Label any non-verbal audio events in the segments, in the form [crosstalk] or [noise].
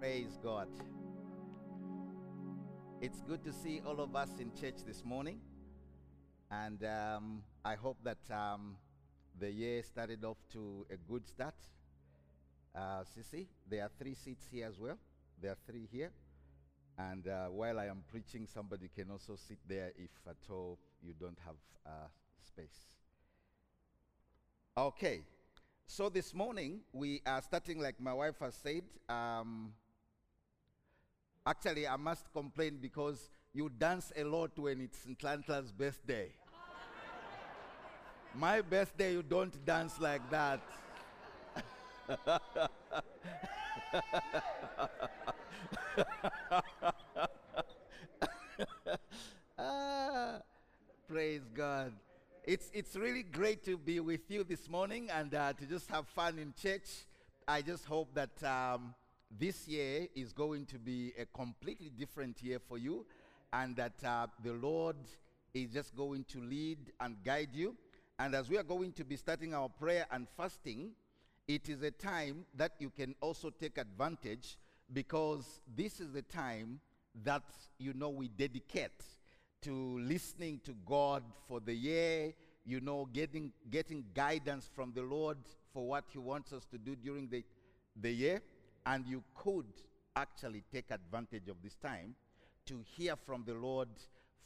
Praise God. It's good to see all of us in church this morning. And um, I hope that um, the year started off to a good start. Uh, Sissy, there are three seats here as well. There are three here. And uh, while I am preaching, somebody can also sit there if at all you don't have uh, space. Okay. So this morning, we are starting, like my wife has said. Um, actually, I must complain because you dance a lot when it's Nhlanhla's birthday. my birthday, you don't dance like that. ah, [laughs] praise God. It's, it's really great to be with you this morning and uh, to just have fun in church. I just hope that um, this year is going to be a completely different year for you and that uh, the Lord is just going to lead and guide you. And as we are going to be starting our prayer and fasting, it is a time that you can also take advantage because this is the time that you know we dedicate to listening to God for the year, you know, getting getting guidance from the Lord for what He wants us to do during the, the year. And you could actually take advantage of this time to hear from the Lord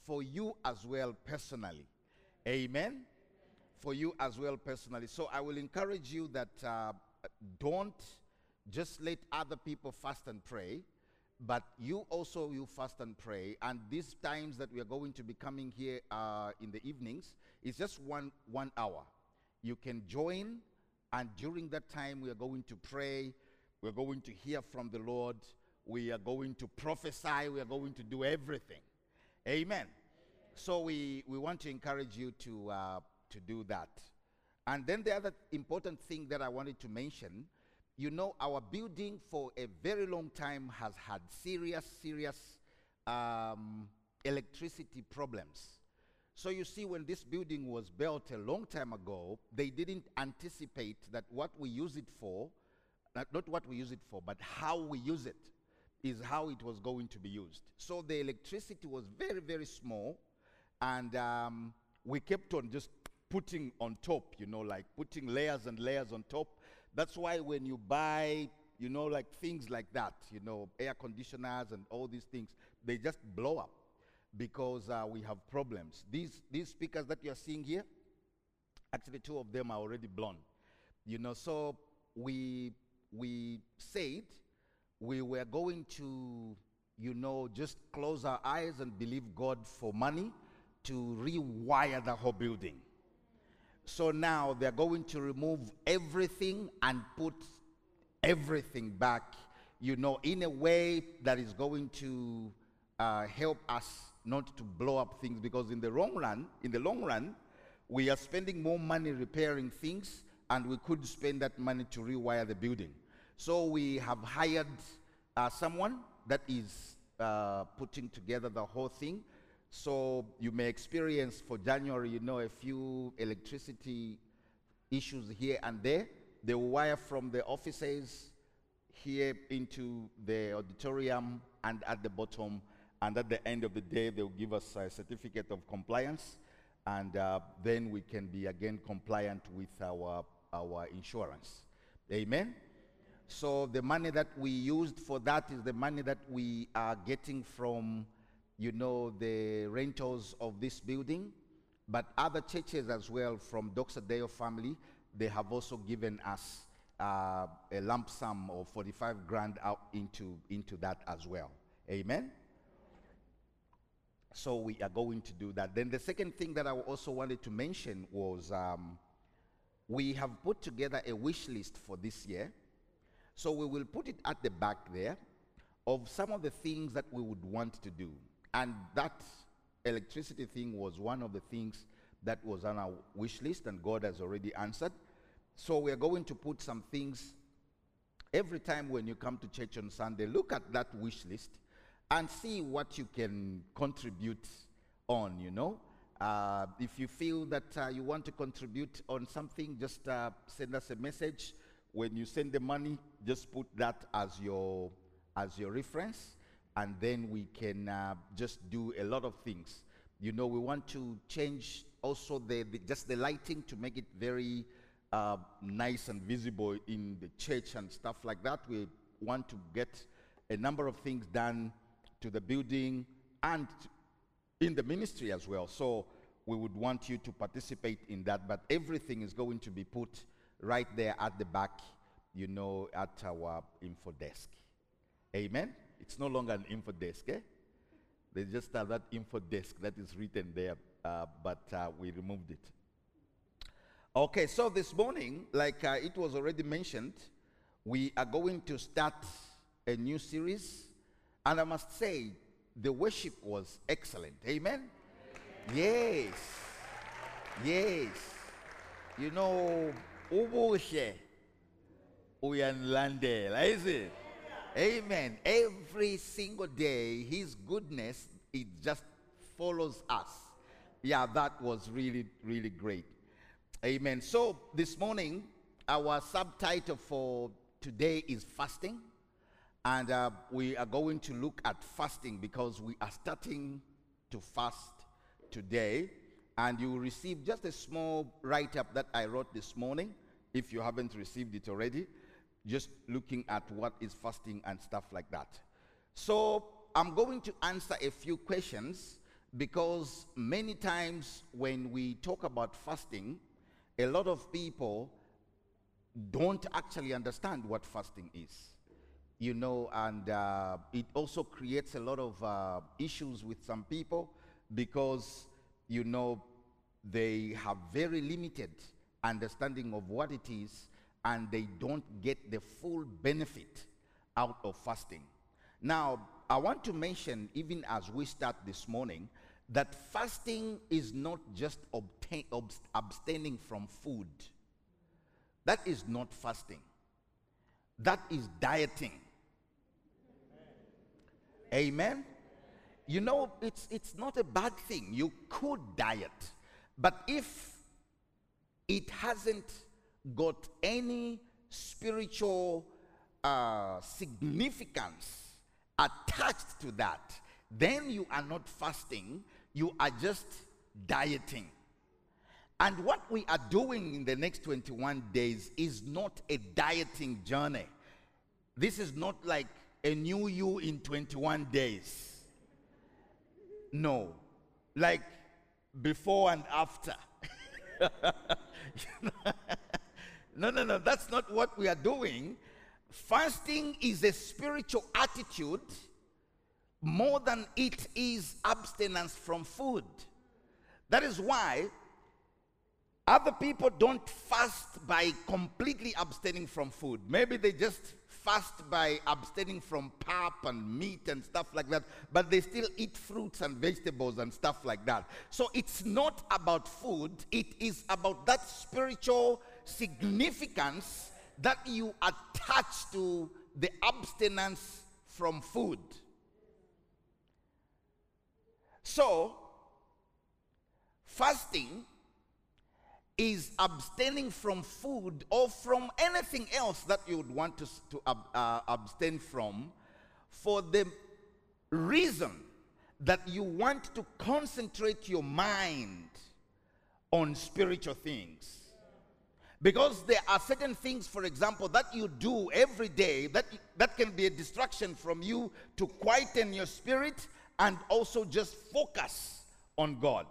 for you as well personally. Amen. For you as well personally. So I will encourage you that uh, don't just let other people fast and pray but you also you fast and pray and these times that we are going to be coming here uh, in the evenings is just one one hour you can join and during that time we are going to pray we're going to hear from the lord. We are going to prophesy. We are going to do everything. Amen. So we we want to encourage you to uh, to do that. And then the other important thing that i wanted to mention you know, our building for a very long time has had serious, serious um, electricity problems. So you see, when this building was built a long time ago, they didn't anticipate that what we use it for, not, not what we use it for, but how we use it is how it was going to be used. So the electricity was very, very small, and um, we kept on just putting on top, you know, like putting layers and layers on top that's why when you buy, you know, like things like that, you know, air conditioners and all these things, they just blow up because uh, we have problems. These, these speakers that you're seeing here, actually two of them are already blown. You know, so we, we said we were going to, you know, just close our eyes and believe God for money to rewire the whole building. So now they're going to remove everything and put everything back, you know, in a way that is going to uh, help us not to blow up things because in the long run, in the long run, we are spending more money repairing things and we could spend that money to rewire the building. So we have hired uh, someone that is uh, putting together the whole thing so you may experience for January, you know, a few electricity issues here and there. They will wire from the offices here into the auditorium and at the bottom. And at the end of the day, they'll give us a certificate of compliance. And uh, then we can be again compliant with our, our insurance. Amen? So the money that we used for that is the money that we are getting from you know, the rentals of this building, but other churches as well from Doxa Deo family, they have also given us uh, a lump sum of 45 grand out into, into that as well. Amen? So we are going to do that. Then the second thing that I also wanted to mention was um, we have put together a wish list for this year. So we will put it at the back there of some of the things that we would want to do. And that electricity thing was one of the things that was on our wish list, and God has already answered. So we're going to put some things every time when you come to church on Sunday, look at that wish list and see what you can contribute on, you know. Uh, if you feel that uh, you want to contribute on something, just uh, send us a message. When you send the money, just put that as your as your reference, and then we can uh, just do a lot of things. You know, we want to change also the, the just the lighting to make it very uh, nice and visible in the church and stuff like that. We want to get a number of things done to the building and in the ministry as well. So we would want you to participate in that. But everything is going to be put right there at the back, you know, at our info desk. Amen. It's no longer an info desk, eh? They just have that info desk that is written there, uh, but uh, we removed it. Okay, so this morning, like uh, it was already mentioned, we are going to start a new series, and I must say, the worship was excellent. Amen? Yes. Yes. You know, ubuhle uyanlandela, is it? Amen. Every single day, His goodness, it just follows us. Yeah, that was really, really great. Amen. So this morning, our subtitle for today is fasting. And uh, we are going to look at fasting because we are starting to fast today. And you will receive just a small write up that I wrote this morning if you haven't received it already just looking at what is fasting and stuff like that. So I'm going to answer a few questions because many times when we talk about fasting, a lot of people don't actually understand what fasting is. You know, and uh, it also creates a lot of uh, issues with some people because, you know, they have very limited understanding of what it is and they don't get the full benefit out of fasting. Now, I want to mention, even as we start this morning, that fasting is not just obtain, abstaining from food. That is not fasting. That is dieting. Amen. You know, it's, it's not a bad thing. You could diet. But if it hasn't got any spiritual uh, significance attached to that, then you are not fasting, you are just dieting. And what we are doing in the next 21 days is not a dieting journey. This is not like a new you in 21 days. No. Like before and after. [laughs] No, no, no, that's not what we are doing. Fasting is a spiritual attitude more than it is abstinence from food. That is why other people don't fast by completely abstaining from food. Maybe they just fast by abstaining from pap and meat and stuff like that, but they still eat fruits and vegetables and stuff like that. So it's not about food, it is about that spiritual significance that you attach to the abstinence from food. So, fasting is abstaining from food or from anything else that you would want to, to uh, abstain from for the reason that you want to concentrate your mind on spiritual things. Because there are certain things, for example, that you do every day that, that can be a distraction from you to quieten your spirit and also just focus on God.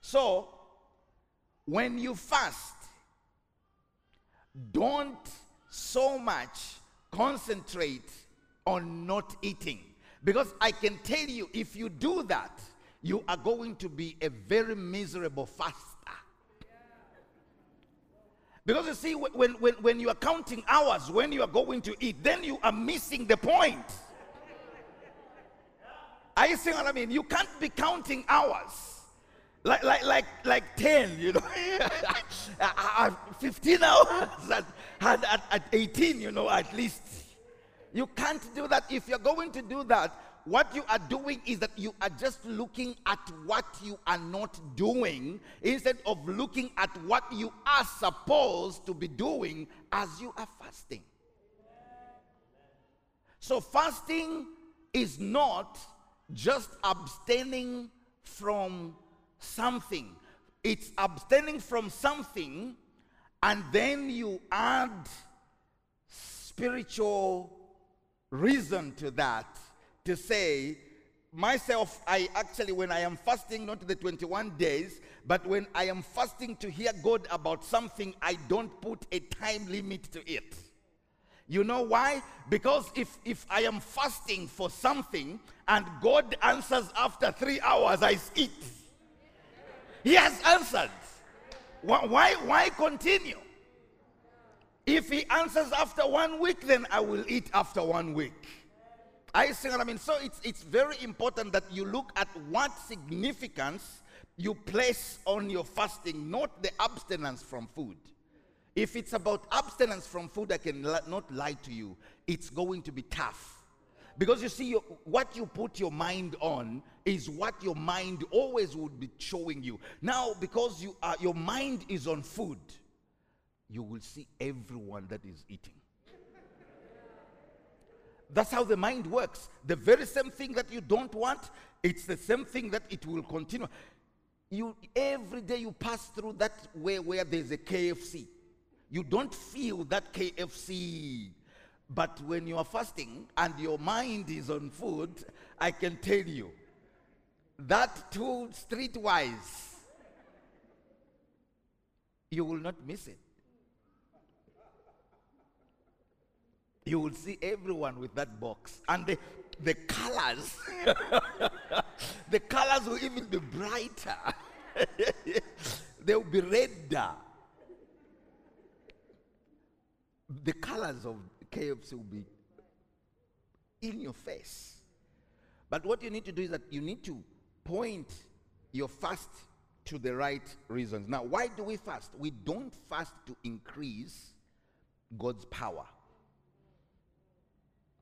So, when you fast, don't so much concentrate on not eating. Because I can tell you, if you do that, you are going to be a very miserable fast because you see, when, when, when you are counting hours, when you are going to eat, then you are missing the point. Are you seeing what I mean? You can't be counting hours. Like, like, like, like 10, you know. [laughs] 15 hours at, at, at 18, you know, at least. You can't do that. If you're going to do that, what you are doing is that you are just looking at what you are not doing instead of looking at what you are supposed to be doing as you are fasting. So, fasting is not just abstaining from something, it's abstaining from something, and then you add spiritual reason to that to say, myself, I actually, when I am fasting, not the 21 days, but when I am fasting to hear God about something, I don't put a time limit to it. You know why? Because if, if I am fasting for something and God answers after three hours, I eat. He has answered. Why, why, continue? If he answers after one week, then I will eat after one week. I see what I mean. So it's, it's very important that you look at what significance you place on your fasting, not the abstinence from food. If it's about abstinence from food, I can not lie to you. It's going to be tough. Because you see, what you put your mind on is what your mind always would be showing you. Now, because you are, your mind is on food, you will see everyone that is eating. That's how the mind works. The very same thing that you don't want, it's the same thing that it will continue. You every day you pass through that way where there's a KFC. You don't feel that KFC. But when you are fasting and your mind is on food, I can tell you that too streetwise, you will not miss it. you will see everyone with that box. And the, the colors, [laughs] the colors will even be brighter. [laughs] they will be redder. The colors of KFC will be in your face. But what you need to do is that you need to point your fast to the right reasons. Now, why do we fast? We don't fast to increase God's power.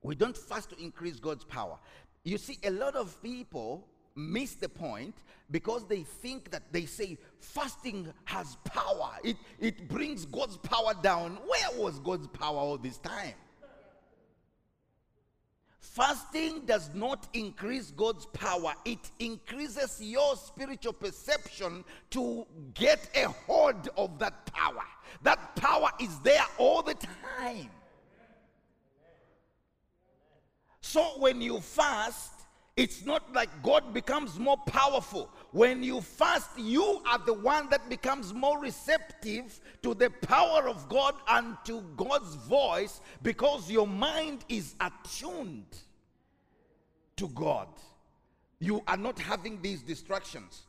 We don't fast to increase God's power. You see, a lot of people miss the point because they think that they say fasting has power. It, it brings God's power down. Where was God's power all this time? Fasting does not increase God's power, it increases your spiritual perception to get a hold of that power. That power is there all the time. So when you fast, it's not like God becomes more powerful. When you fast, you are the one that becomes more receptive to the power of God and to God's voice because your mind is attuned to God. You are not having these distractions.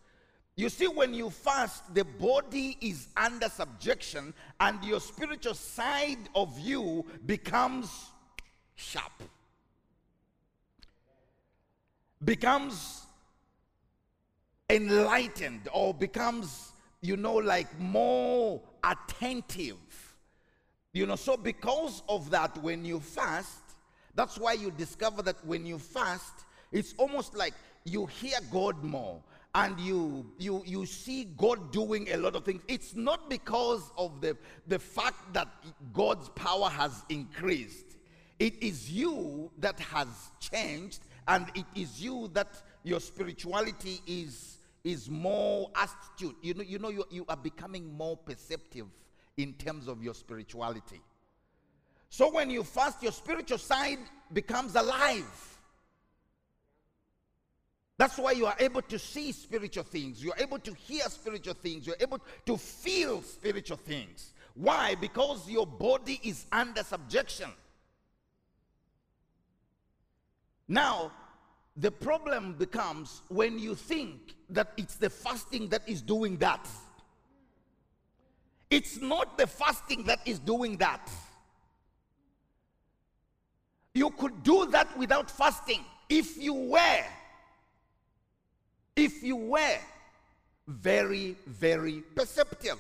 You see, when you fast, the body is under subjection and your spiritual side of you becomes sharp becomes enlightened or becomes, you know, like more attentive. You know, so because of that, when you fast, that's why you discover that when you fast, it's almost like you hear God more and you you you see God doing a lot of things. It's not because of the, the fact that God's power has increased. It is you that has changed and it is you that your spirituality is is more astute. You know you know you, you are becoming more perceptive in terms of your spirituality. So when you fast your spiritual side becomes alive. That's why you are able to see spiritual things. You're able to hear spiritual things. You're able to feel spiritual things. Why? Because your body is under subjection now, the problem becomes when you think that it's the fasting that is doing that. It's not the fasting that is doing that. You could do that without fasting if you were, if you were very, very perceptive.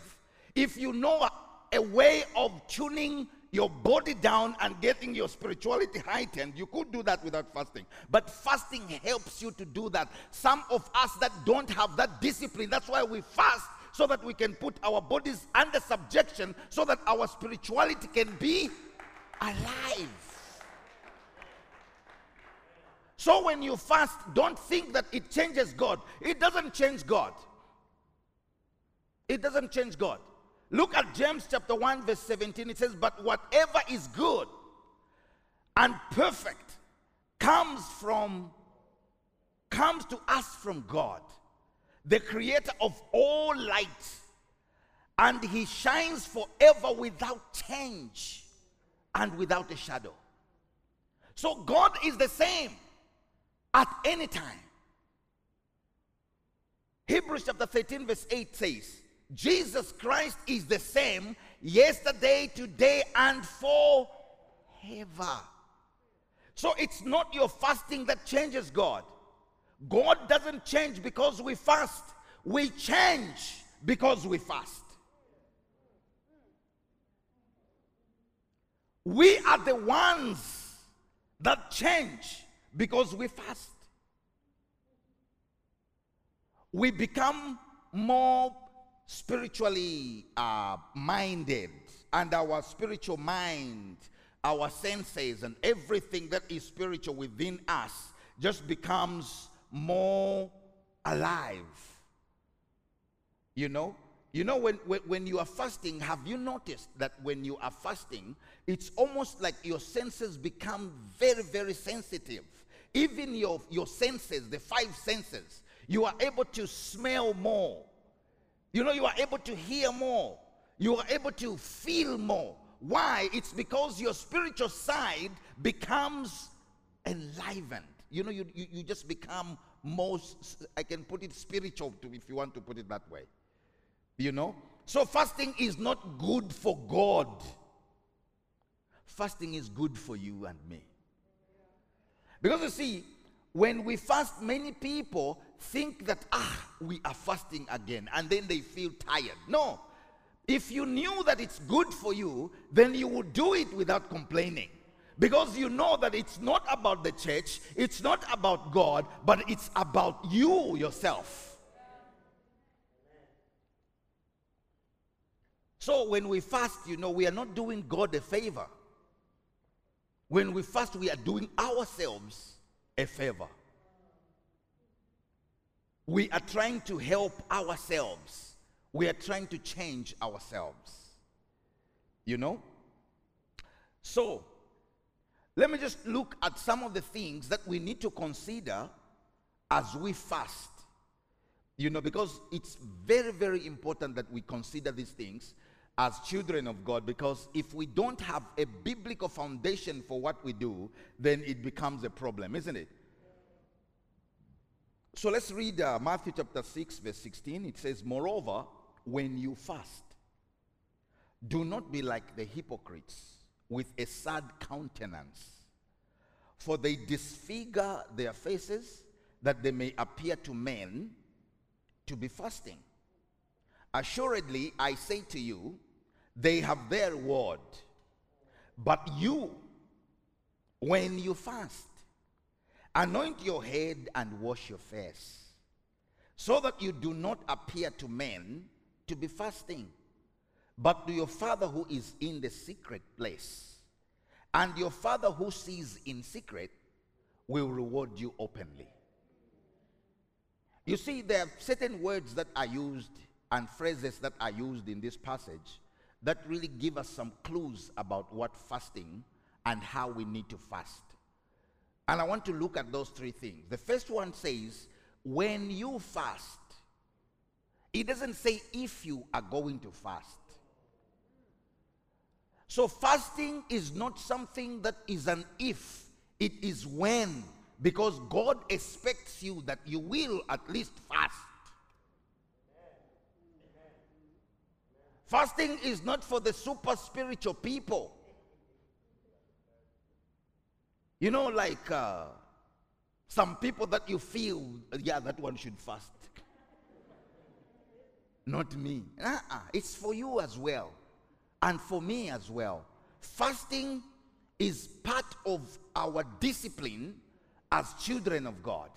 If you know a, way of tuning your body down and getting your spirituality heightened, you could do that without fasting. But fasting helps you to do that. Some of us that don't have that discipline, that's why we fast so that we can put our bodies under subjection so that our spirituality can be alive. So when you fast, don't think that it changes God. It doesn't change God. It doesn't change God. Look at James chapter 1, verse 17. It says, But whatever is good and perfect comes from comes to us from God, the creator of all light, and he shines forever without change and without a shadow. So God is the same at any time. Hebrews chapter 13, verse 8 says, Jesus Christ is the same yesterday, today, and forever. So it's not your fasting that changes God. God doesn't change because we fast, we change because we fast. We are the ones that change because we fast. We become more spiritually uh, minded, and our spiritual mind, our senses, and everything that is spiritual within us just becomes more alive. You know? You know, when, when, when, you are fasting, have you noticed that when you are fasting, it's almost like your senses become very, very sensitive? Even your, your senses, the five senses, you are able to smell more. You know, you are able to hear more. You are able to feel more. Why? It's because your spiritual side becomes enlivened. You know, you, you, you just become most, I can put it spiritual to, if you want to put it that way. You know? So fasting is not good for God. Fasting is good for you and me. Because you see, when we fast, many people think that, ah, we are fasting again, and then they feel tired. No. If you knew that it's good for you, then you would do it without complaining. Because you know that it's not about the church, it's not about God, but it's about you yourself. So when we fast, you know, we are not doing God a favor. When we fast, we are doing ourselves a favor. We are trying to help ourselves. We are trying to change ourselves. You know? So, let me just look at some of the things that we need to consider as we fast. You know, because it's very, very important that we consider these things as children of God because if we don't have a biblical foundation for what we do, then it becomes a problem, isn't it? So let's read uh, Matthew chapter 6, verse 16. It says, Moreover, when you fast, do not be like the hypocrites with a sad countenance, for they disfigure their faces that they may appear to men to be fasting. Assuredly, I say to you, they have their reward. But you, when you fast, anoint your head and wash your face, so that you do not appear to men to be fasting, but to your Father who is in the secret place. And your Father who sees in secret will reward you openly. You see, there are certain words that are used and phrases that are used in this passage that really give us some clues about what fasting and how we need to fast. And I want to look at those three things. The first one says, when you fast, it doesn't say if you are going to fast. So fasting is not something that is an if, it is when. Because God expects you that you will at least fast. Fasting is not for the super spiritual people. You know, like uh, some people that you feel, yeah, that one should fast. Not me. Uh-uh. It's for you as well, and for me as well. Fasting is part of our discipline as children of God.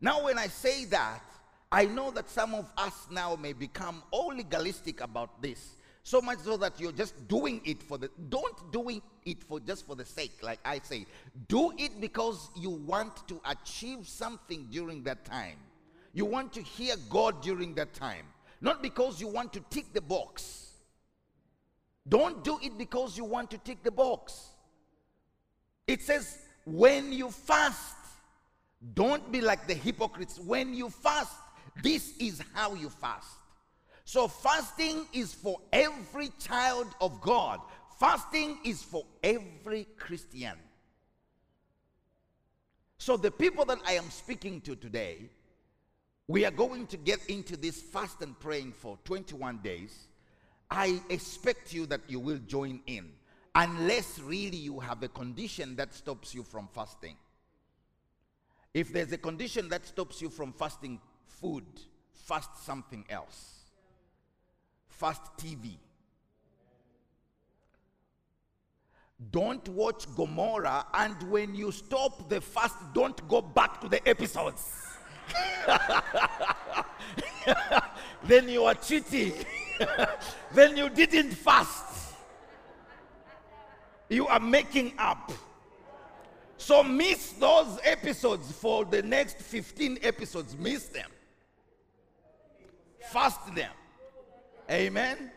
Now, when I say that, I know that some of us now may become all legalistic about this So much so that you're just doing it for the don't doing it for just for the sake, like I say. Do it because you want to achieve something during that time. You want to hear God during that time. Not because you want to tick the box. Don't do it because you want to tick the box. It says, when you fast, don't be like the hypocrites. When you fast, this is how you fast. So, fasting is for every child of God, fasting is for every Christian. So, the people that I am speaking to today, we are going to get into this fast and praying for 21 days. I expect you that you will join in, unless really you have a condition that stops you from fasting. If there's a condition that stops you from fasting food, fast something else fast TV. Don't watch Gomora, and when you stop the fast, don't go back to the episodes. [laughs] then you are cheating. [laughs] then you didn't fast. You are making up. So miss those episodes for the next 15 episodes. Miss them. Fast them. Amen?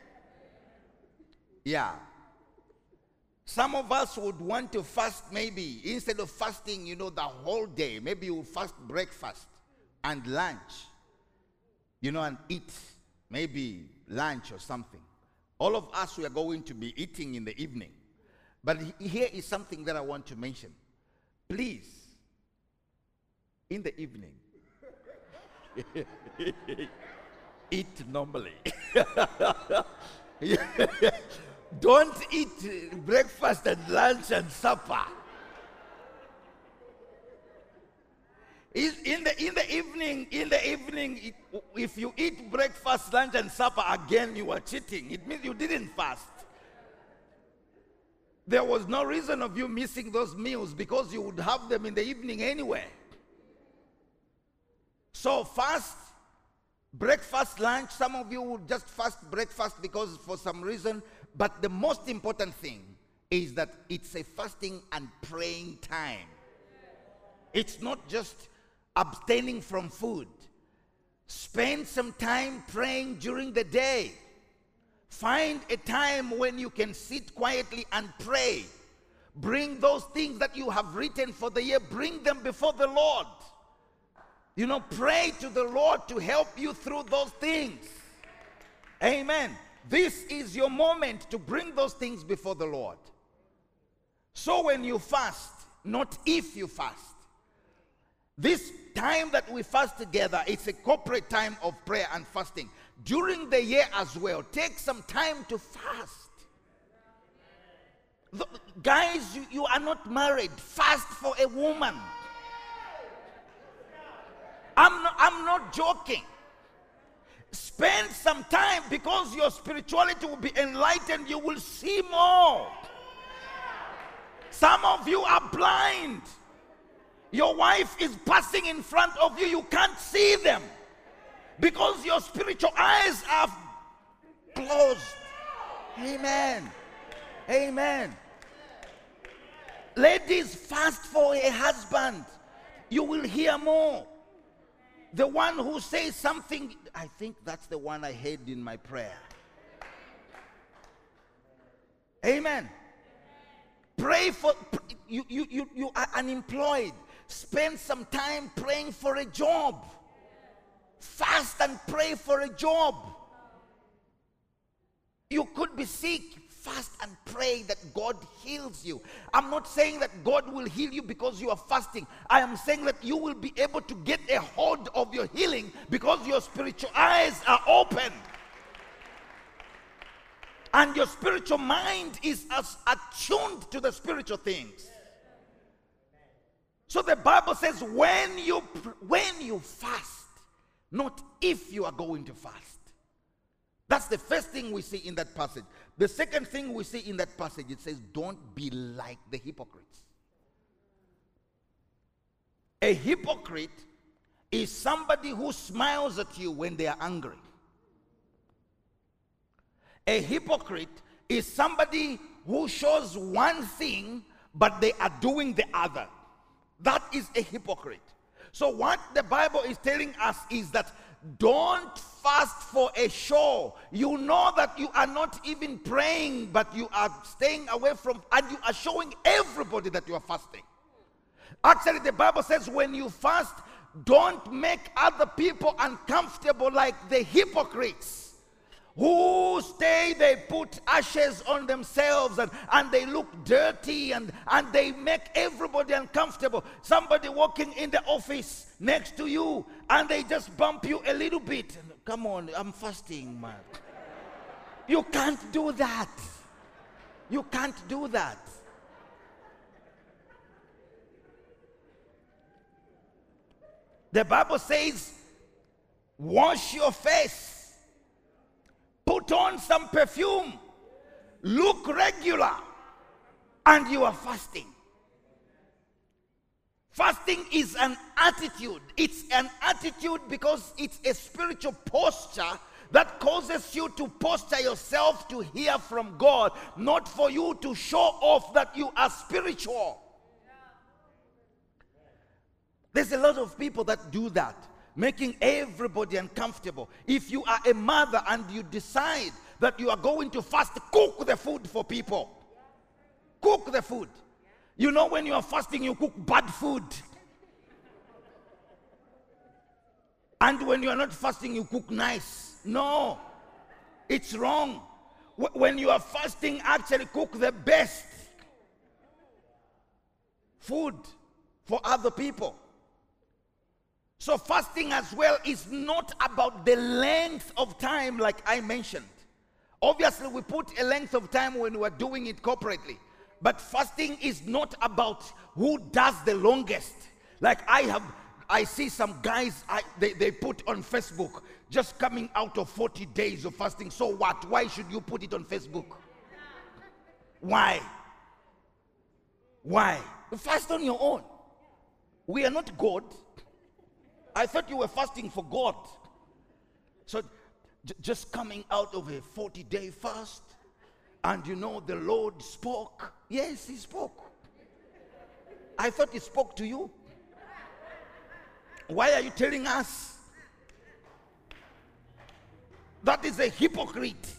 Yeah. Some of us would want to fast maybe instead of fasting, you know, the whole day. Maybe you fast breakfast and lunch, you know, and eat maybe lunch or something. All of us we are going to be eating in the evening. But here is something that I want to mention. Please, in the evening, [laughs] eat normally. [laughs] Don't eat breakfast and lunch and supper. In the, in the evening, in the evening, if you eat breakfast, lunch, and supper again, you are cheating. It means you didn't fast. There was no reason of you missing those meals because you would have them in the evening anyway. So fast breakfast, lunch. Some of you would just fast breakfast because for some reason. But the most important thing is that it's a fasting and praying time. It's not just abstaining from food. Spend some time praying during the day. Find a time when you can sit quietly and pray. Bring those things that you have written for the year, bring them before the Lord. You know, pray to the Lord to help you through those things. Amen. This is your moment to bring those things before the Lord. So when you fast, not if you fast. This time that we fast together, it's a corporate time of prayer and fasting. During the year as well, take some time to fast. Guys, you, you are not married. Fast for a woman. I'm not, I'm not joking. Spend some time because your spirituality will be enlightened. You will see more. Some of you are blind. Your wife is passing in front of you. You can't see them because your spiritual eyes are closed. Amen. Amen. Ladies, fast for a husband. You will hear more. The one who says something, I think that's the one I heard in my prayer. Amen. Pray for you, you, you, you are unemployed. Spend some time praying for a job. Fast and pray for a job. You could be sick fast and pray that God heals you. I'm not saying that God will heal you because you are fasting. I am saying that you will be able to get a hold of your healing because your spiritual eyes are open. And your spiritual mind is as attuned to the spiritual things. So the Bible says when you when you fast, not if you are going to fast. That's the first thing we see in that passage. The second thing we see in that passage, it says, Don't be like the hypocrites. A hypocrite is somebody who smiles at you when they are angry. A hypocrite is somebody who shows one thing, but they are doing the other. That is a hypocrite. So, what the Bible is telling us is that don't fast for a show. You know that you are not even praying, but you are staying away from, and you are showing everybody that you are fasting. Actually, the Bible says when you fast, don't make other people uncomfortable like the hypocrites who stay, they put ashes on themselves and, and they look dirty and, and they make everybody uncomfortable. Somebody walking in the office next to you and they just bump you a little bit. Come on, I'm fasting, man. You can't do that. You can't do that. The Bible says, wash your face put on some perfume, look regular, and you are fasting. Fasting is an attitude. It's an attitude because it's a spiritual posture that causes you to posture yourself to hear from God, not for you to show off that you are spiritual. There's a lot of people that do that making everybody uncomfortable. If you are a mother and you decide that you are going to fast, cook the food for people. Cook the food. You know, when you are fasting, you cook bad food. And when you are not fasting, you cook nice. No, it's wrong. When you are fasting, actually cook the best food for other people. So, fasting as well is not about the length of time, like I mentioned. Obviously, we put a length of time when we're doing it corporately. But fasting is not about who does the longest. Like I have, I see some guys, I, they, they put on Facebook just coming out of 40 days of fasting. So what? Why should you put it on Facebook? Why? Why? Fast on your own. We are not God. I thought you were fasting for God. So j- just coming out of a 40 day fast, and you know the Lord spoke. Yes, He spoke. I thought He spoke to you. Why are you telling us? That is a hypocrite.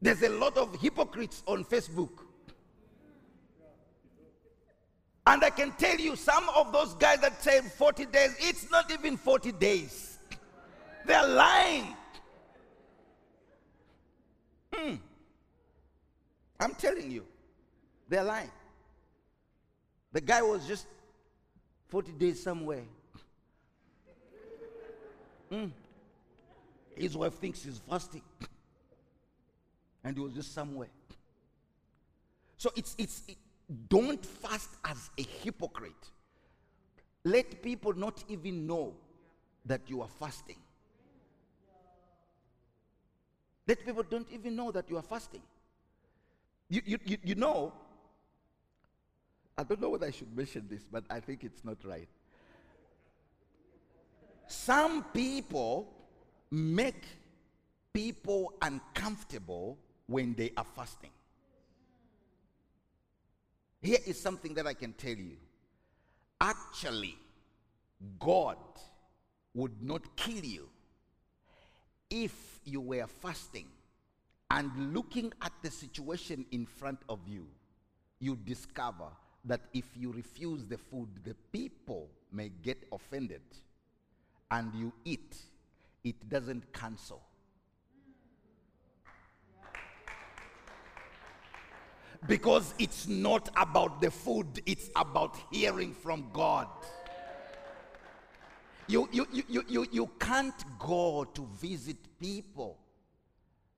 There's a lot of hypocrites on Facebook. And I can tell you, some of those guys that say 40 days, it's not even 40 days. They're lying. Hmm. I'm telling you, they're lying. The guy was just 40 days somewhere. Hmm. His wife thinks he's fasting. And he was just somewhere. So it's, it's, it, don't fast as a hypocrite. Let people not even know that you are fasting. Let people don't even know that you are fasting. You, you, you, you know, I don't know whether I should mention this, but I think it's not right. Some people make people uncomfortable when they are fasting. Here is something that I can tell you. Actually, God would not kill you if you were fasting and looking at the situation in front of you, you discover that if you refuse the food, the people may get offended and you eat, it doesn't cancel. Because it's not about the food, it's about hearing from God. You, you, you, you, you can't go to visit people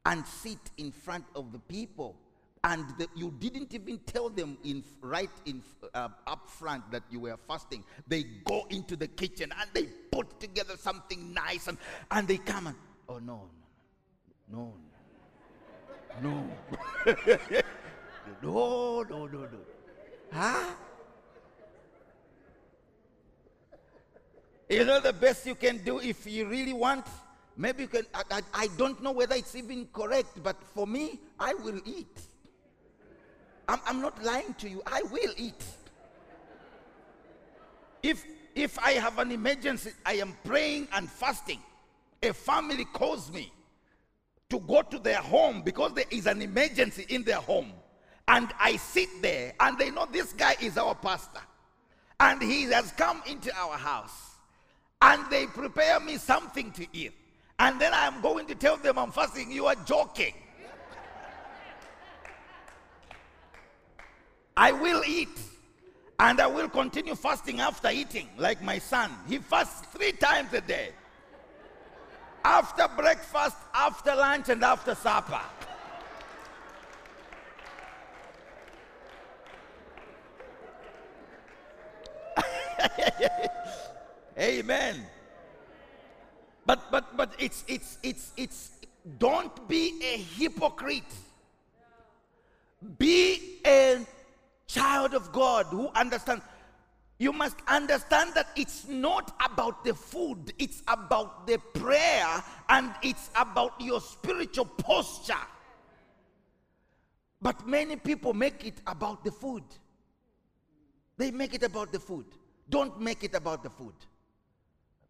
and sit in front of the people and the, you didn't even tell them in right in uh, up front that you were fasting they go into the kitchen and they put together something nice and, and they come and oh no no no no No, [laughs] no, no, no. No. Huh? You know the best you can do if you really want Maybe you can, I, I, I don't know whether it's even correct, but for me, I will eat. I'm, I'm not lying to you. I will eat. If, if I have an emergency, I am praying and fasting. A family calls me to go to their home because there is an emergency in their home. And I sit there and they know this guy is our pastor. And he has come into our house. And they prepare me something to eat. And then I'm going to tell them I'm fasting. You are joking. I will eat. And I will continue fasting after eating, like my son. He fasts three times a day after breakfast, after lunch, and after supper. [laughs] Amen. But but but it's it's it's it's don't be a hypocrite. Be a child of God who understands. You must understand that it's not about the food, it's about the prayer and it's about your spiritual posture. But many people make it about the food. They make it about the food. Don't make it about the food.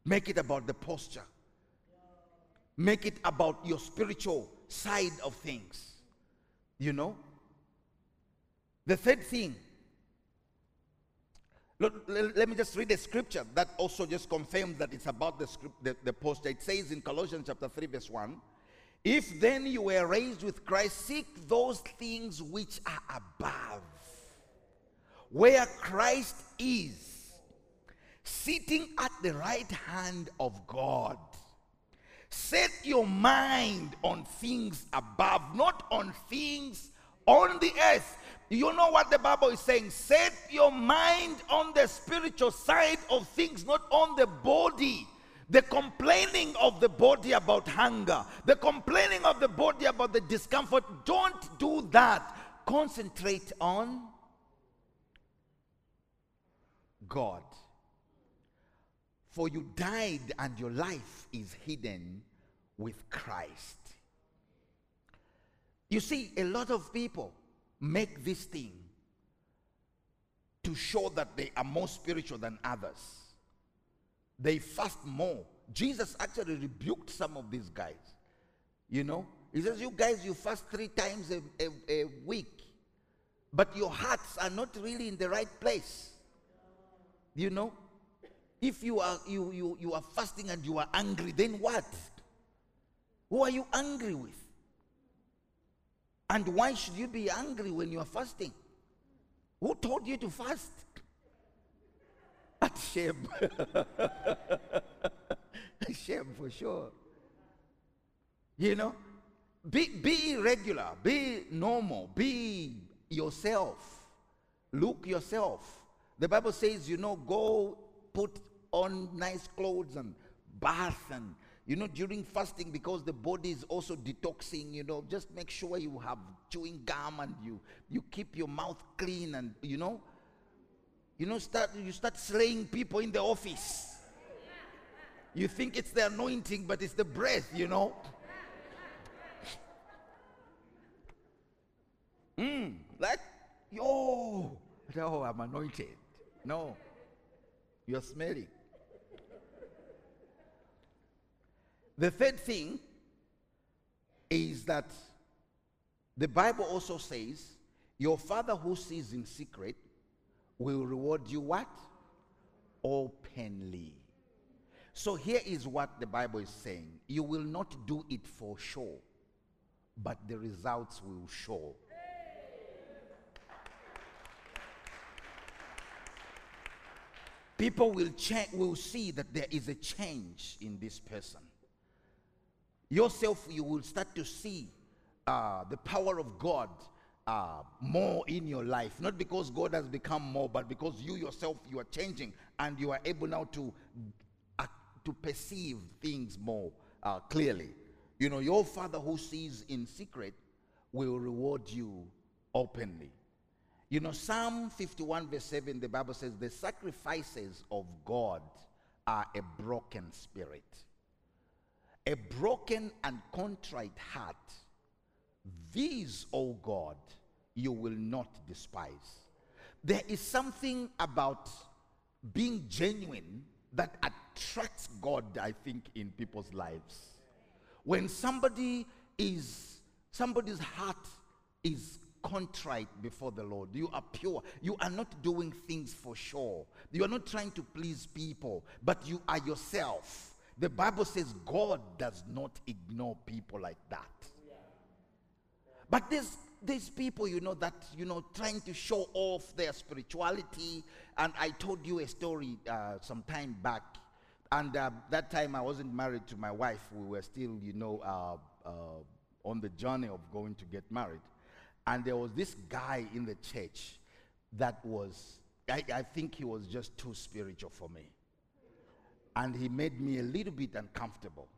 Make it about the posture. Make it about your spiritual side of things. You know? The third thing, look, let me just read a scripture that also just confirms that it's about the, script, the, the posture. It says in Colossians chapter 3, verse 1 If then you were raised with Christ, seek those things which are above, where Christ is, sitting at the right hand of God. Set your mind on things above, not on things on the earth. You know what the Bible is saying? Set your mind on the spiritual side of things, not on the body. The complaining of the body about hunger, the complaining of the body about the discomfort, don't do that. Concentrate on God. For you died, and your life is hidden with Christ. You see, a lot of people make this thing to show that they are more spiritual than others. They fast more. Jesus actually rebuked some of these guys. You know, he says, You guys, you fast three times a, a, a week, but your hearts are not really in the right place. You know, if you are you you you are fasting and you are angry, then what? Who are you angry with? And why should you be angry when you are fasting? Who told you to fast? At shame. shame for sure. You know, be, be regular, be normal, be yourself. Look yourself. The Bible says, you know, go put on nice clothes and bath and you know, during fasting, because the body is also detoxing, you know, just make sure you have chewing gum and you you keep your mouth clean and you know, you know, start you start slaying people in the office. You think it's the anointing, but it's the breath, you know. Mm, like, yo, [laughs] oh, I'm anointed. No, you're smelling. The third thing is that the Bible also says, Your Father who sees in secret will reward you what? Openly. So here is what the Bible is saying you will not do it for sure, but the results will show. People will, cha- will see that there is a change in this person yourself, you will start to see uh, the power of God uh, more in your life. Not because God has become more, but because you yourself, you are changing and you are able now to, uh, to perceive things more uh, clearly. You know, your Father who sees in secret will reward you openly. You know, Psalm 51, verse 7, the Bible says, The sacrifices of God are a broken spirit a broken and contrite heart. These, O God, you will not despise. There is something about being genuine that attracts God, I think, in people's lives. When somebody is, somebody's heart is contrite before the Lord. You are pure. You are not doing things for sure. You are not trying to please people, but you are yourself. The Bible says God does not ignore people like that. But there's there's people, you know, that, you know, trying to show off their spirituality. And I told you a story uh, some time back. And uh, that time I wasn't married to my wife. We were still, you know, uh, uh on the journey of going to get married. And there was this guy in the church that was, I, I think he was just too spiritual for me. And he made me a little bit uncomfortable.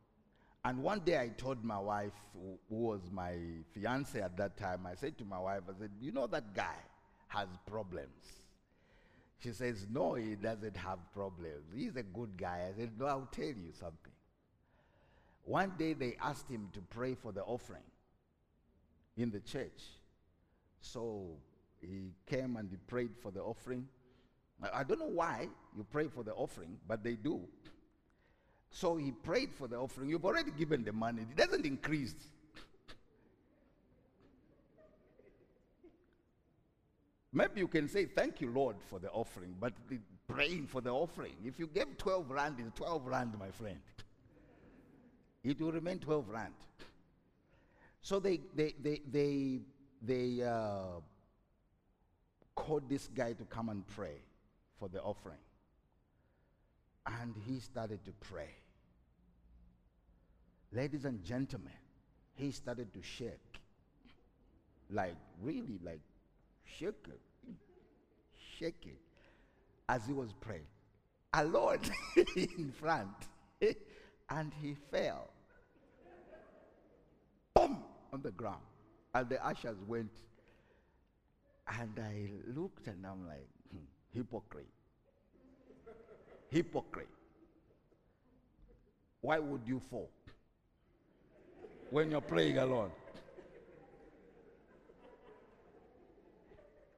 And one day I told my wife, who, was my fiance at that time, I said to my wife, I said, You know that guy has problems. She says, No, he doesn't have problems. He's a good guy. I said, No, I'll tell you something. One day they asked him to pray for the offering in the church. So he came and he prayed for the offering. I don't know why you pray for the offering, but they do. So he prayed for the offering. You've already given the money, it doesn't increase. Maybe you can say, Thank you, Lord, for the offering, but praying for the offering. If you gave 12 rand, it's 12 rand, my friend. It will remain 12 rand. So they, they, they, they, they uh, called this guy to come and pray for the offering. And he started to pray. Ladies and gentlemen, he started to shake. Like, really, like, shake it. Shake it. As he was praying. A Lord [laughs] in front. and he fell. Boom! On the ground. And the ashes went. And I looked and I'm like, hypocrite. Hypocrite. Why would you fall? when you're praying alone.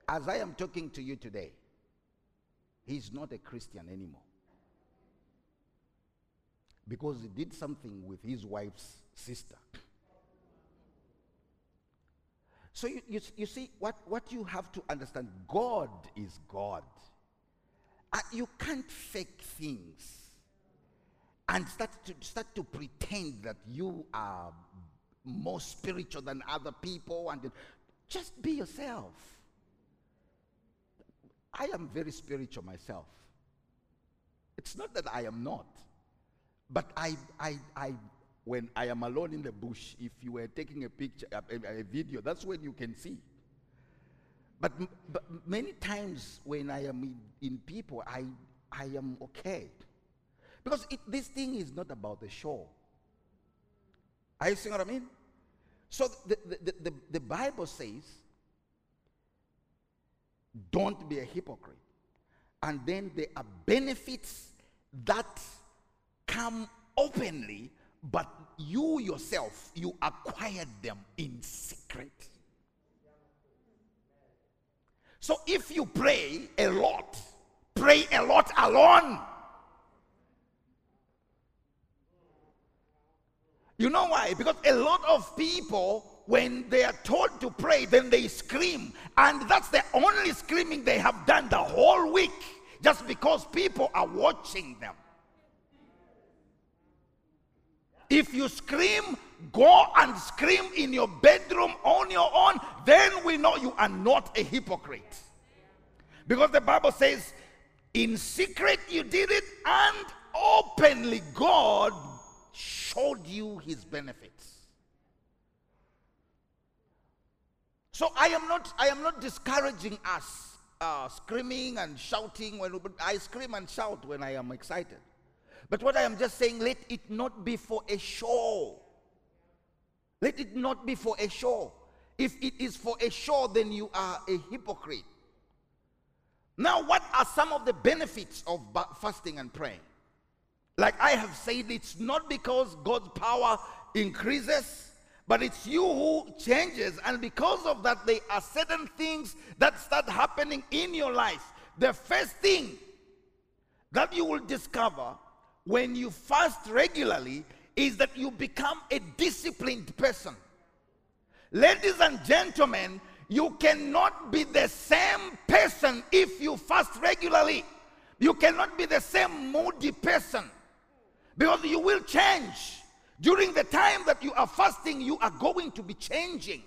As I am talking to you today, he's not a Christian anymore. Because he did something with his wife's sister. So you, you, you see, what, what you have to understand, God is God. Uh, you can't fake things and start to, start to pretend that you are more spiritual than other people and just be yourself. I am very spiritual myself. It's not that I am not, but I, I, I, when I am alone in the bush, if you were taking a picture, a, a, video, that's when you can see. But, but many times when I am in, in people, I, I am okay. Because it, this thing is not about the show. Are you seeing what I mean? So the, the, the, the Bible says, don't be a hypocrite. And then there are benefits that come openly, but you yourself, you acquired them in secret. So if you pray a lot, pray a lot alone. You know why? Because a lot of people, when they are told to pray, then they scream. And that's the only screaming they have done the whole week, just because people are watching them. If you scream, go and scream in your bedroom on your own, then we know you are not a hypocrite. Because the Bible says, in secret you did it, and openly God showed you his benefits. So I am not, I am not discouraging us uh, screaming and shouting when I scream and shout when I am excited. But what I am just saying, let it not be for a show. Let it not be for a show. If it is for a show, then you are a hypocrite. Now, what are some of the benefits of fasting and praying? Like I have said, it's not because God's power increases, but it's you who changes. And because of that, there are certain things that start happening in your life. The first thing that you will discover when you fast regularly is that you become a disciplined person. Ladies and gentlemen, you cannot be the same person if you fast regularly. You cannot be the same moody person because you will change. During the time that you are fasting, you are going to be changing.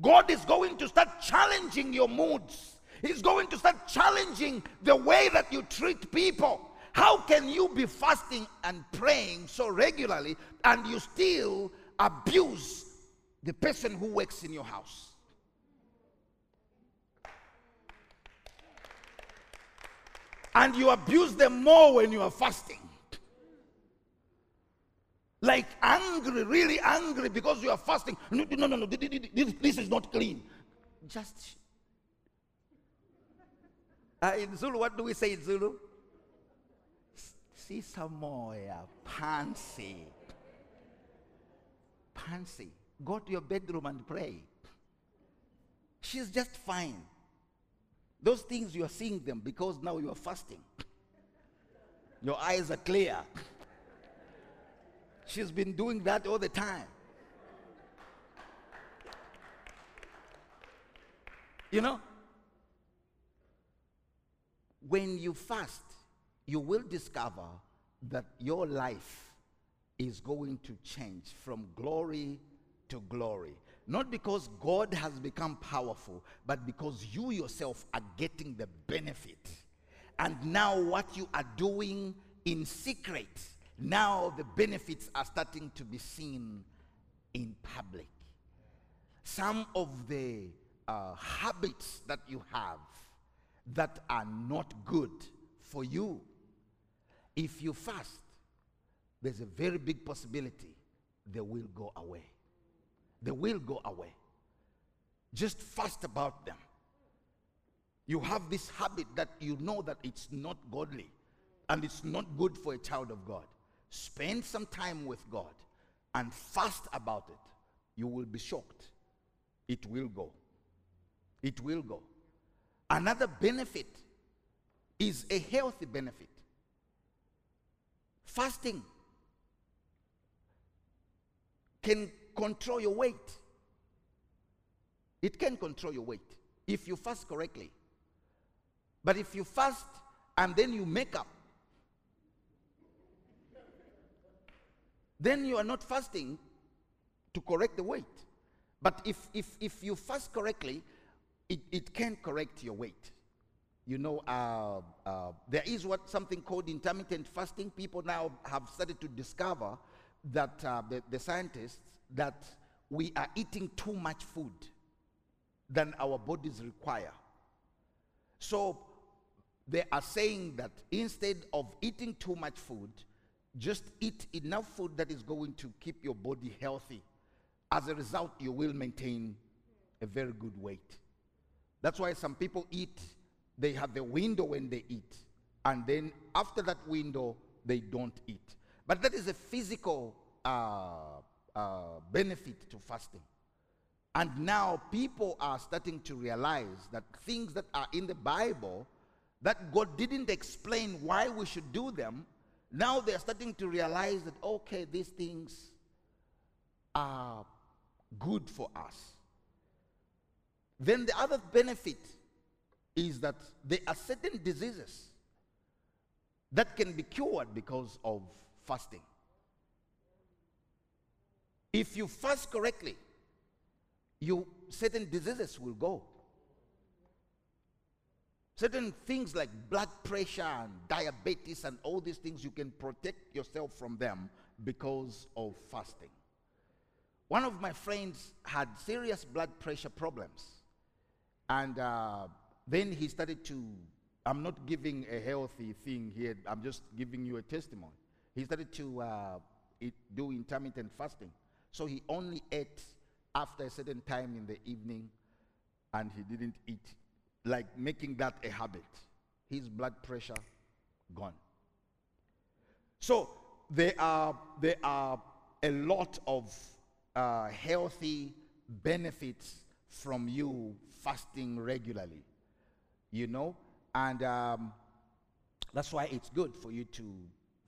God is going to start challenging your moods. He's going to start challenging the way that you treat people. How can you be fasting and praying so regularly and you still abuse the person who works in your house? And you abuse them more when you are fasting. Like angry, really angry because you are fasting. No, no, no, no, this, this is not clean. Just. Uh, in Zulu, what do we say in Zulu? More, yeah. Pansy. Pansy. Go to your bedroom and pray. She's just fine. Those things you are seeing them because now you are fasting. Your eyes are clear. She's been doing that all the time. You know, when you fast, you will discover that your life is going to change from glory to glory. Not because God has become powerful, but because you yourself are getting the benefit. And now, what you are doing in secret now the benefits are starting to be seen in public. Some of the uh, habits that you have that are not good for you, if you fast, there's a very big possibility they will go away. They will go away. Just fast about them. You have this habit that you know that it's not godly and it's not good for a child of God. Spend some time with God and fast about it. You will be shocked. It will go. It will go. Another benefit is a healthy benefit. Fasting can control your weight. It can control your weight if you fast correctly. But if you fast and then you make up, then you are not fasting to correct the weight. But if, if, if you fast correctly, it, it can correct your weight. You know, uh, uh, there is what something called intermittent fasting. People now have started to discover that uh, the, the scientists that we are eating too much food than our bodies require. So they are saying that instead of eating too much food, just eat enough food that is going to keep your body healthy. As a result, you will maintain a very good weight. That's why some people eat, they have a window when they eat. And then after that window, they don't eat. But that is a physical uh, uh, benefit to fasting. And now people are starting to realize that things that are in the Bible that God didn't explain why we should do them now they're starting to realize that, okay, these things are good for us. Then the other benefit is that there are certain diseases that can be cured because of fasting. If you fast correctly, you certain diseases will go. Certain things like blood pressure and diabetes and all these things, you can protect yourself from them because of fasting. One of my friends had serious blood pressure problems. And uh, then he started to, I'm not giving a healthy thing here, I'm just giving you a testimony. He started to uh, do intermittent fasting. So he only ate after a certain time in the evening and he didn't eat like making that a habit. His blood pressure gone. So there are, there are a lot of uh, healthy benefits from you fasting regularly, you know, and um, that's why it's good for you to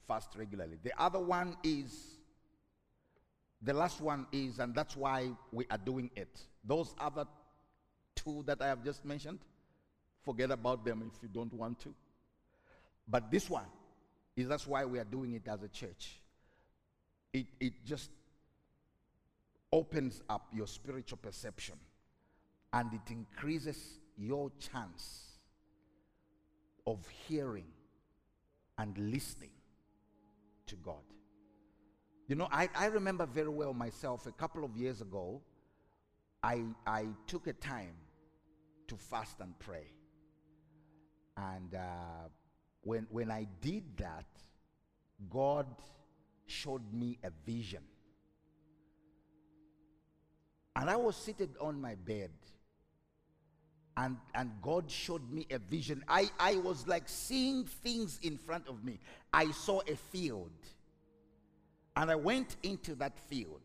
fast regularly. The other one is, the last one is, and that's why we are doing it. Those other two that I have just mentioned, forget about them if you don't want to. But this one is that's why we are doing it as a church. It, it just opens up your spiritual perception and it increases your chance of hearing and listening to God. You know, I, I remember very well myself a couple of years ago, I, I took a time to fast and pray. And uh, when, when I did that, God showed me a vision. And I was seated on my bed. And, and God showed me a vision. I, I was like seeing things in front of me. I saw a field. And I went into that field.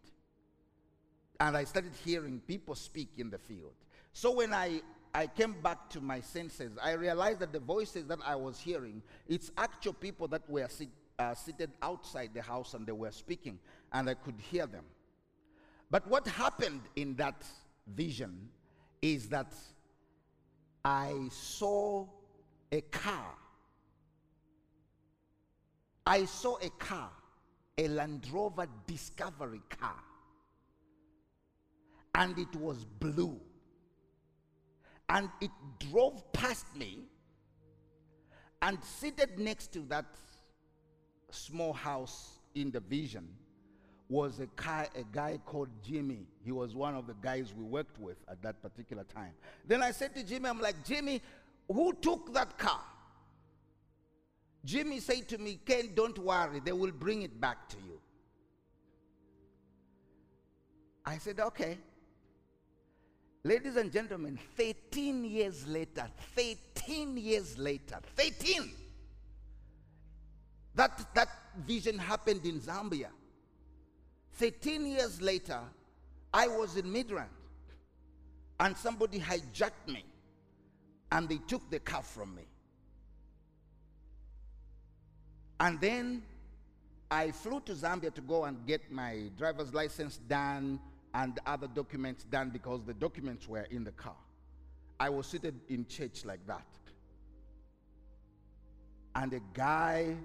And I started hearing people speak in the field. So when I, I came back to my senses, I realized that the voices that I was hearing, it's actual people that were sit, uh, seated outside the house and they were speaking, and I could hear them. But what happened in that vision is that I saw a car. I saw a car, a Land Rover Discovery car and it was blue. And it drove past me, and seated next to that small house in the vision was a guy, a guy called Jimmy. He was one of the guys we worked with at that particular time. Then I said to Jimmy, I'm like, Jimmy, who took that car? Jimmy said to me, Ken, don't worry, they will bring it back to you. I said, okay. Ladies and gentlemen, 13 years later, 13 years later, 13. That, that vision happened in Zambia. 13 years later, I was in Midrand and somebody hijacked me and they took the car from me. And then I flew to Zambia to go and get my driver's license done and other documents done because the documents were in the car. I was seated in church like that. And a guy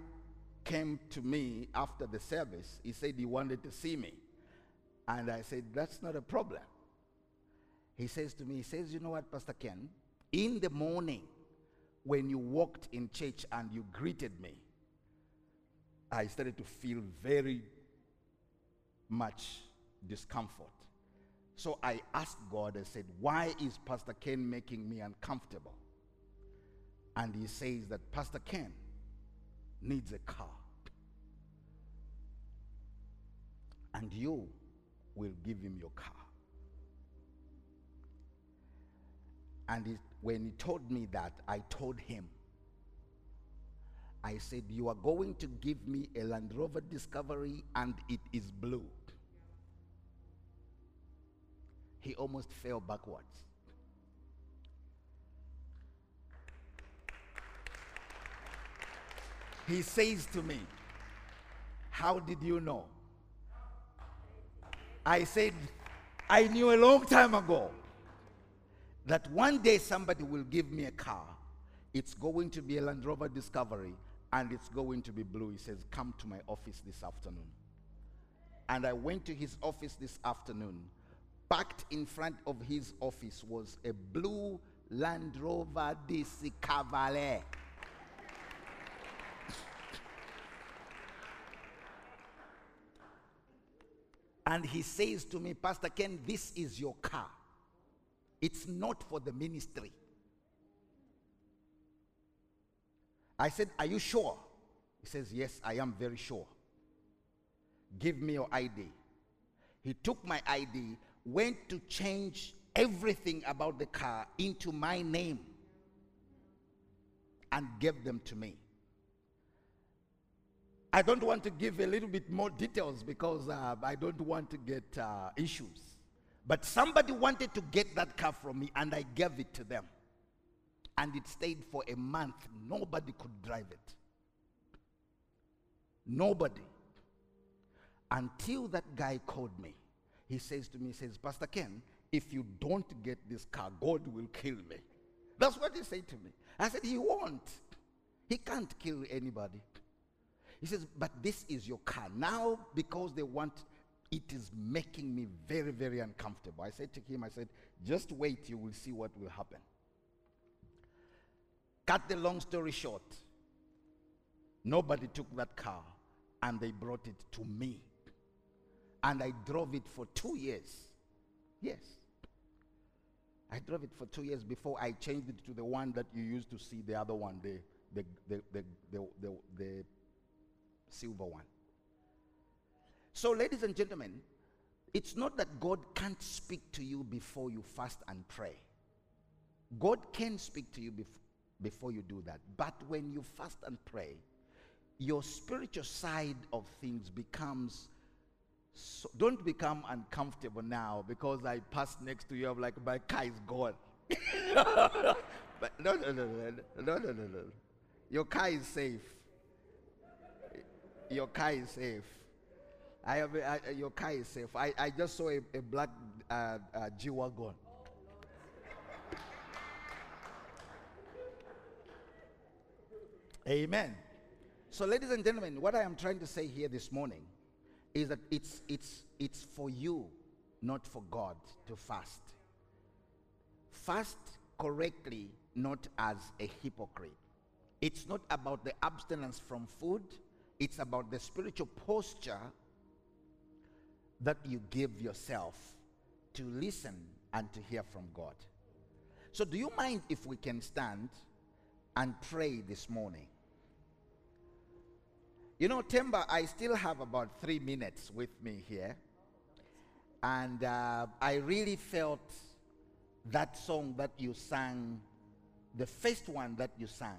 came to me after the service. He said he wanted to see me. And I said, That's not a problem. He says to me, He says, You know what, Pastor Ken? In the morning, when you walked in church and you greeted me, I started to feel very much discomfort. So I asked God, I said, Why is Pastor Ken making me uncomfortable? And he says that Pastor Ken needs a car. And you will give him your car. And he, when he told me that, I told him, I said, You are going to give me a Land Rover Discovery and it is blue he almost fell backwards. He says to me, How did you know? I said, I knew a long time ago that one day somebody will give me a car. It's going to be a Land Rover Discovery and it's going to be blue. He says, Come to my office this afternoon. And I went to his office this afternoon Parked in front of his office was a blue Land Rover DC and he says to me, Pastor Ken, this is your car. It's not for the ministry. I said, Are you sure? He says, Yes, I am very sure. Give me your ID. He took my ID, went to change everything about the car into my name and gave them to me. I don't want to give a little bit more details because uh, I don't want to get uh, issues. But somebody wanted to get that car from me and I gave it to them. And it stayed for a month. Nobody could drive it. Nobody. Until that guy called me. He says to me, he says, Pastor Ken, if you don't get this car, God will kill me. That's what he said to me. I said, He won't. He can't kill anybody. He says, But this is your car. Now, because they want, it is making me very, very uncomfortable. I said to him, I said, Just wait, you will see what will happen. Cut the long story short, nobody took that car and they brought it to me. And I drove it for two years. Yes. I drove it for two years before I changed it to the one that you used to see the other one, the, the, the, the, the, the, the silver one. So, ladies and gentlemen, it's not that God can't speak to you before you fast and pray. God can speak to you bef- before you do that. But when you fast and pray, your spiritual side of things becomes so, don't become uncomfortable now because I passed next to you. I'm like, my car is gone. [laughs] but no, no, no, no, no, no, no, no. Your car is safe. Your car is safe. I have your car is safe. I, I just saw a, a black uh, uh, G wagon. Amen. So, ladies and gentlemen, what I am trying to say here this morning is that it's, it's, it's for you, not for God, to fast. Fast correctly, not as a hypocrite. It's not about the abstinence from food, it's about the spiritual posture that you give yourself to listen and to hear from God. So, do you mind if we can stand and pray this morning? You know, Temba, I still have about three minutes with me here. And uh, I really felt that song that you sang, the first one that you sang.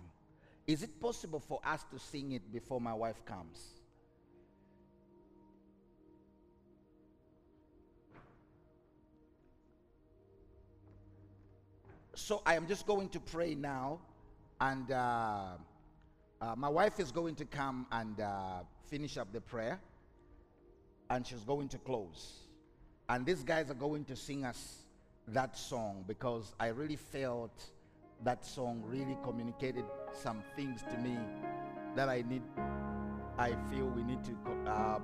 Is it possible for us to sing it before my wife comes? So I am just going to pray now, and uh, uh, my wife is going to come and uh, finish up the prayer, and she's going to close. And these guys are going to sing us that song because I really felt that song really communicated some things to me that I need, I feel we need to uh,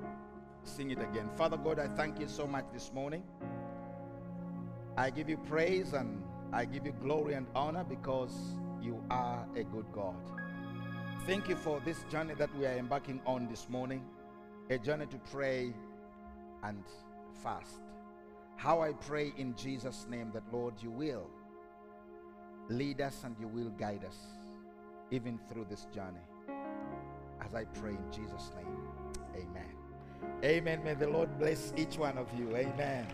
sing it again. Father God, I thank you so much this morning. I give you praise and I give you glory and honor because you are a good God. Thank you for this journey that we are embarking on this morning a journey to pray and fast. How I pray in Jesus' name that, Lord, you will lead us and you will guide us even through this journey. As I pray in Jesus' name, amen. Amen. May the Lord bless each one of you. Amen.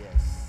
Yes.